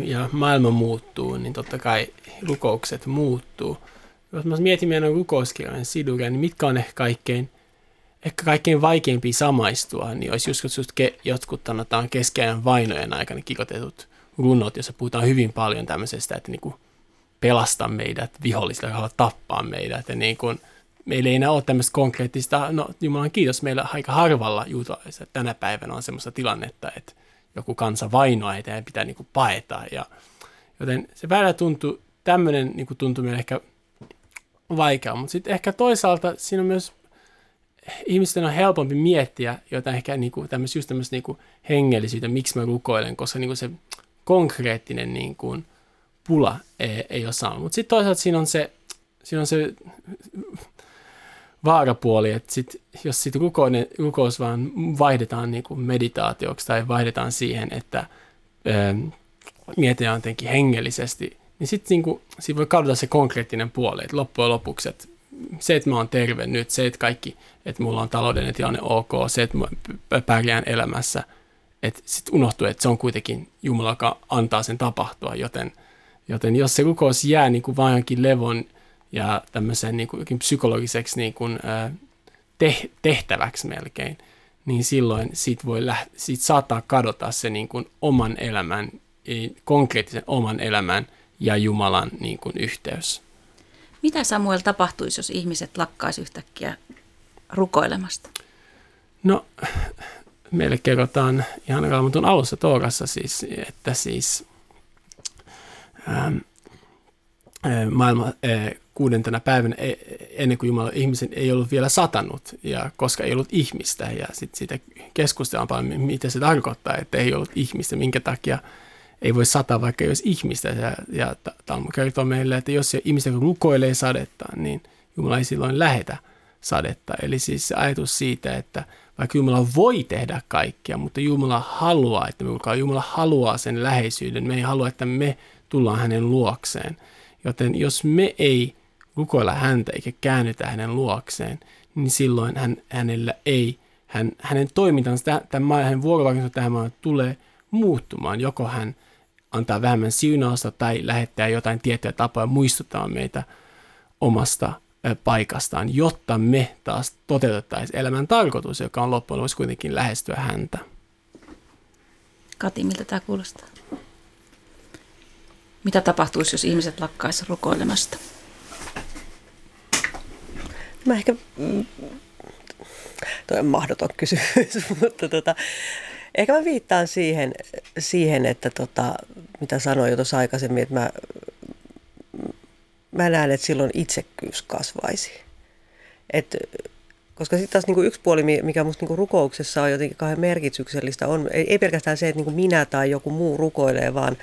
ja maailma muuttuu, niin totta kai rukoukset muuttuu. Jos mä mietin meidän rukouskirjan siduria, niin mitkä on ehkä kaikkein, ehkä kaikkein vaikeimpia samaistua, niin olisi just, just ke, jotkut sanotaan keskiajan vainojen aikana kikotetut runot, jossa puhutaan hyvin paljon tämmöisestä, että niin kuin pelasta meidät vihollisille, jotka tappaa meidät. Ja niin kuin, meillä ei enää ole tämmöistä konkreettista, no Jumalan kiitos, meillä aika harvalla juutalaisilla tänä päivänä on semmoista tilannetta, että joku kansa vainoa ja pitää niin kuin paeta. Ja, joten se välillä tuntuu, tämmöinen niin kuin tuntuu meille ehkä vaikea, mutta sitten ehkä toisaalta siinä on myös ihmisten on helpompi miettiä jotain ehkä niin kuin tämmöistä, just tämmöistä niin kuin hengellisyyttä, miksi mä rukoilen, koska niin kuin se konkreettinen niin kuin pula ei, ei ole saanut. Mutta sitten toisaalta siinä on se, siinä on se vaarapuoli, että sit, jos sit rukoinen, rukous vaan vaihdetaan niin kuin meditaatioksi tai vaihdetaan siihen, että ö, mietitään jotenkin hengellisesti, niin sitten niin sit voi kadota se konkreettinen puoli, että loppujen lopuksi, että se, että mä oon terve nyt, se, että kaikki, että mulla on taloudellinen tilanne ok, se, että mä pärjään elämässä, että sitten unohtuu, että se on kuitenkin Jumala, joka antaa sen tapahtua, joten, joten jos se rukous jää niin kuin vain levon ja tämmöisen niin kuin, psykologiseksi niin kuin, te, tehtäväksi melkein, niin silloin siitä, voi läht- siitä saattaa kadota se niin kuin oman elämän, konkreettisen oman elämän ja Jumalan niin kuin yhteys. Mitä Samuel tapahtuisi, jos ihmiset lakkaisi yhtäkkiä rukoilemasta? No, meille kerrotaan ihan raamatun alussa Toorassa siis, että siis ähm, maailma, kuudentena päivänä e, ennen kuin Jumala ihmisen ei ollut vielä satanut, ja koska ei ollut ihmistä, ja sitten siitä keskustellaan paljon, mitä se tarkoittaa, että ei ollut ihmistä, minkä takia ei voi sataa, vaikka ei olisi ihmistä. Ja, ja Talmud kertoo meille, että jos ihmistä rukoilee sadetta, niin Jumala ei silloin lähetä sadetta. Eli siis se ajatus siitä, että vaikka Jumala voi tehdä kaikkea, mutta Jumala haluaa, että me Jumala haluaa sen läheisyyden. Me ei halua, että me tullaan hänen luokseen. Joten jos me ei rukoilla häntä eikä käännytä hänen luokseen, niin silloin hän, hänellä ei, hän, hänen toimintansa, tämän hänen vuorovaikutuksensa tähän maahan tulee muuttumaan. Joko hän antaa vähemmän siunausta tai lähettää jotain tiettyjä tapoja muistuttaa meitä omasta paikastaan, jotta me taas toteutettaisiin elämän tarkoitus, joka on loppujen lopuksi kuitenkin lähestyä häntä. Kati, miltä tämä kuulostaa? Mitä tapahtuisi, jos ihmiset lakkaisivat rukoilemasta? Mä ehkä, mm, toi on mahdoton kysymys, mutta tota, ehkä mä viittaan siihen, siihen että tota, mitä sanoin jo tuossa aikaisemmin, että mä, mä näen, että silloin itsekkyys kasvaisi. Et, koska sitten taas niin yksi puoli, mikä minusta niin rukouksessa on jotenkin kauhean merkityksellistä, on ei, ei pelkästään se, että niin minä tai joku muu rukoilee, vaan,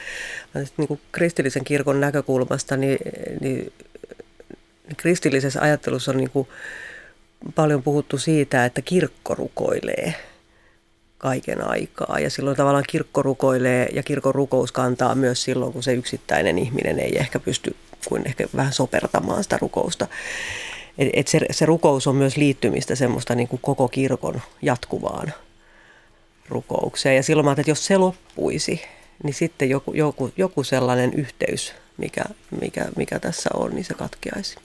vaan niin kristillisen kirkon näkökulmasta, niin, niin kristillisessä ajattelussa on niin kuin paljon puhuttu siitä, että kirkko rukoilee kaiken aikaa. Ja silloin tavallaan kirkko rukoilee ja kirkon rukous kantaa myös silloin, kun se yksittäinen ihminen ei ehkä pysty kuin ehkä vähän sopertamaan sitä rukousta. Et, et se, se rukous on myös liittymistä semmoista niin kuin koko kirkon jatkuvaan rukoukseen. Ja silloin mä että jos se loppuisi, niin sitten joku, joku, joku sellainen yhteys, mikä, mikä, mikä tässä on, niin se katkeaisi.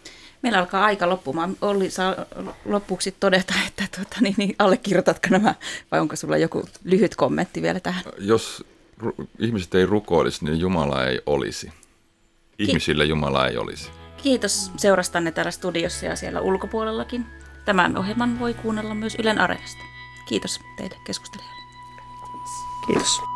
Meillä alkaa aika loppumaan. Olli, saa lopuksi todeta, että tuota, niin, niin, allekirjoitatko nämä, vai onko sulla joku lyhyt kommentti vielä tähän? Jos ihmiset ei rukoilisi, niin Jumala ei olisi. ihmisille Jumala ei olisi. Kiitos seurastanne täällä studiossa ja siellä ulkopuolellakin. Tämän ohjelman voi kuunnella myös Ylen Areenasta. Kiitos teille keskustelijoille. Kiitos.